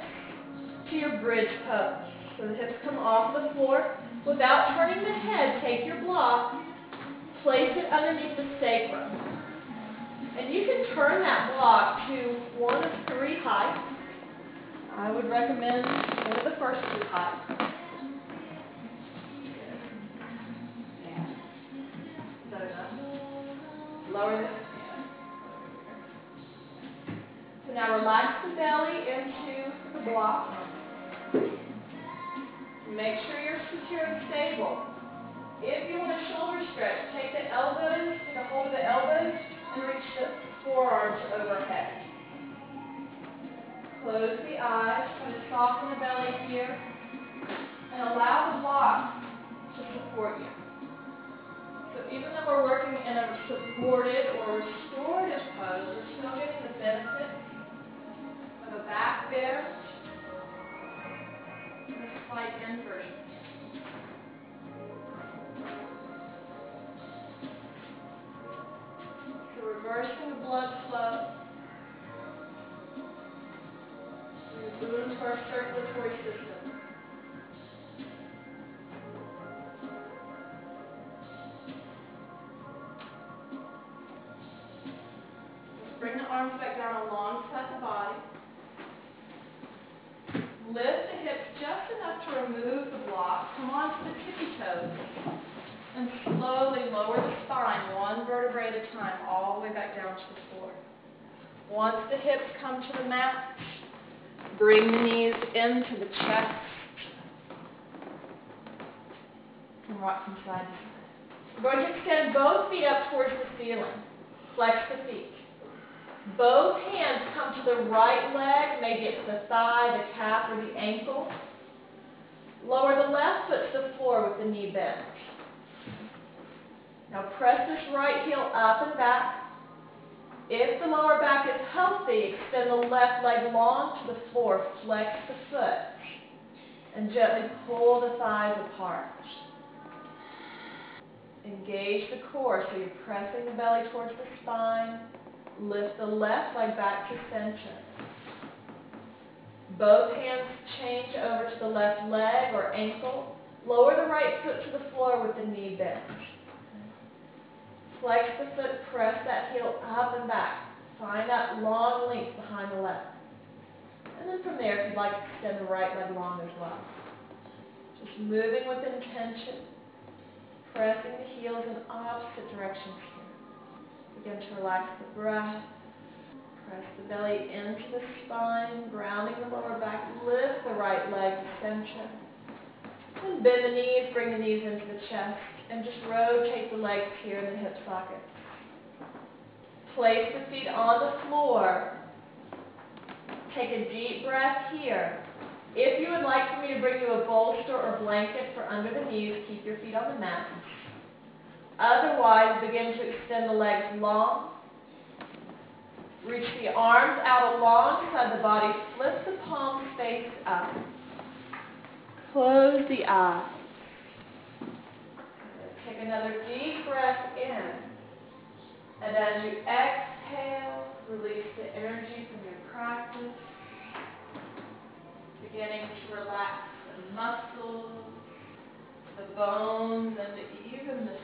to your bridge pose. So the hips come off the floor. Without turning the head, take your block, place it underneath the sacrum. And you can turn that block to one of three heights. I would recommend one of the first two heights. Lower the So now relax the belly into the block. Make sure you're secure and stable. If you want a shoulder stretch, take the elbows, take a hold of the elbows, and reach the forearms overhead. Close the eyes, try to soften the belly here, and allow the block to support you. So even though we're working in a supported or restorative pose, we're still getting the benefit of a back bend slight inversion. So reversing the blood flow. We move into our circulatory system. Bring the arms back down alongside the body. Lift the hips just enough to remove the block, come onto the tippy toes and slowly lower the spine one vertebrae at a time all the way back down to the floor. Once the hips come to the mat, bring the knees into the chest and rock from side to side. We're going to extend both feet up towards the ceiling. Flex the feet. Both hands come to the right leg, maybe it's the thigh, the calf, or the ankle. Lower the left foot to the floor with the knee bent. Now press this right heel up and back. If the lower back is healthy, extend the left leg long to the floor. Flex the foot. And gently pull the thighs apart. Engage the core so you're pressing the belly towards the spine. Lift the left leg back to center. Both hands change over to the left leg or ankle. Lower the right foot to the floor with the knee bent. Flex the foot, press that heel up and back. Find that long length behind the left. And then from there, if you'd like to extend the right leg long as well. Just moving with intention, pressing the heels in opposite directions. Begin to relax the breath. Press the belly into the spine, grounding the lower back. Lift the right leg to center. And bend the knees, bring the knees into the chest and just rotate the legs here in the hip socket. Place the feet on the floor. Take a deep breath here. If you would like for me to bring you a bolster or blanket for under the knees, keep your feet on the mat. Otherwise, begin to extend the legs long. Reach the arms out alongside the body. Flip the palms face up. Close the eyes. Take another deep breath in. And as you exhale, release the energy from your practice. Beginning to relax the muscles, the bones, and even the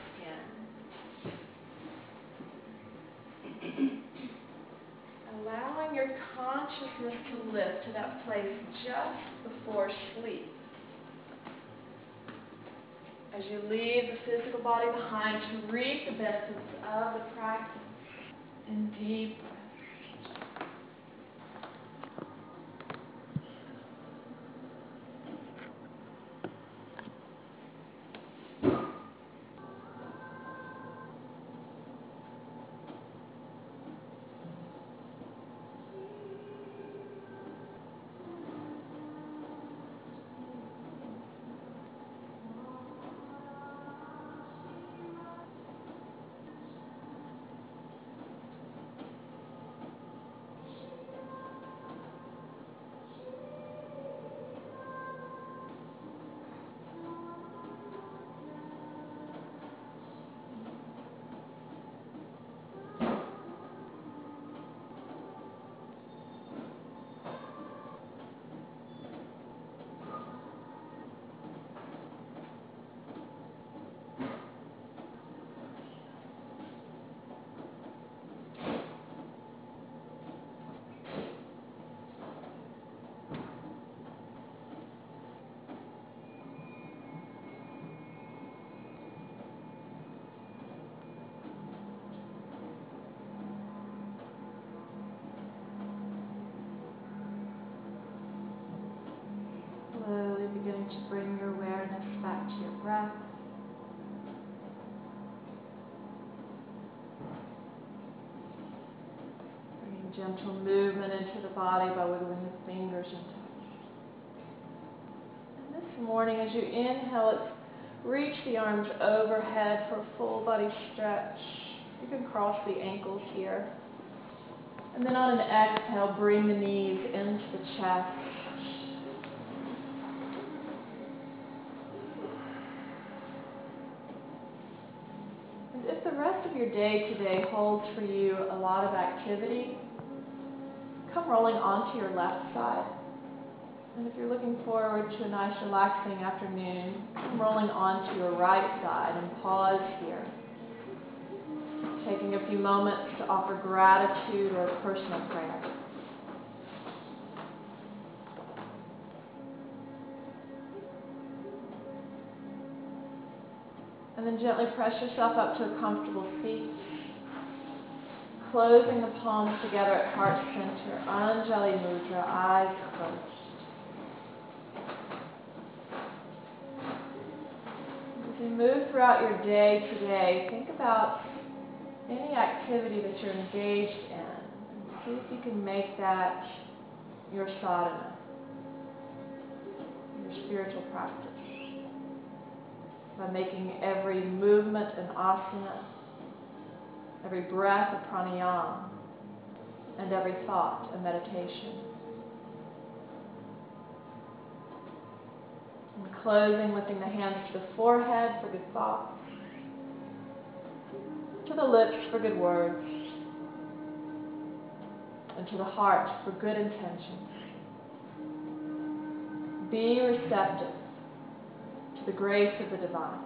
Allowing your consciousness to lift to that place just before sleep. As you leave the physical body behind to reap the benefits of the practice in deep gentle movement into the body by wiggling the fingers and toes. And this morning, as you inhale, reach the arms overhead for full body stretch. You can cross the ankles here. And then on an exhale, bring the knees into the chest. And if the rest of your day today holds for you a lot of activity, come rolling onto your left side. And if you're looking forward to a nice relaxing afternoon, come rolling onto your right side and pause here. Taking a few moments to offer gratitude or personal prayer. And then gently press yourself up to a comfortable seat. Closing the palms together at heart center. Anjali Mudra, eyes closed. As you move throughout your day today, think about any activity that you're engaged in. And see if you can make that your sadhana, your spiritual practice by making every movement an asana, every breath a pranayama, and every thought a meditation. And closing, lifting the hands to the forehead for good thoughts, to the lips for good words, and to the heart for good intentions. Be receptive to the grace of the divine.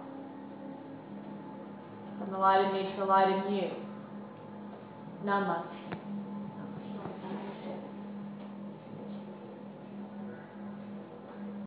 From the light in me to the light in you. नामक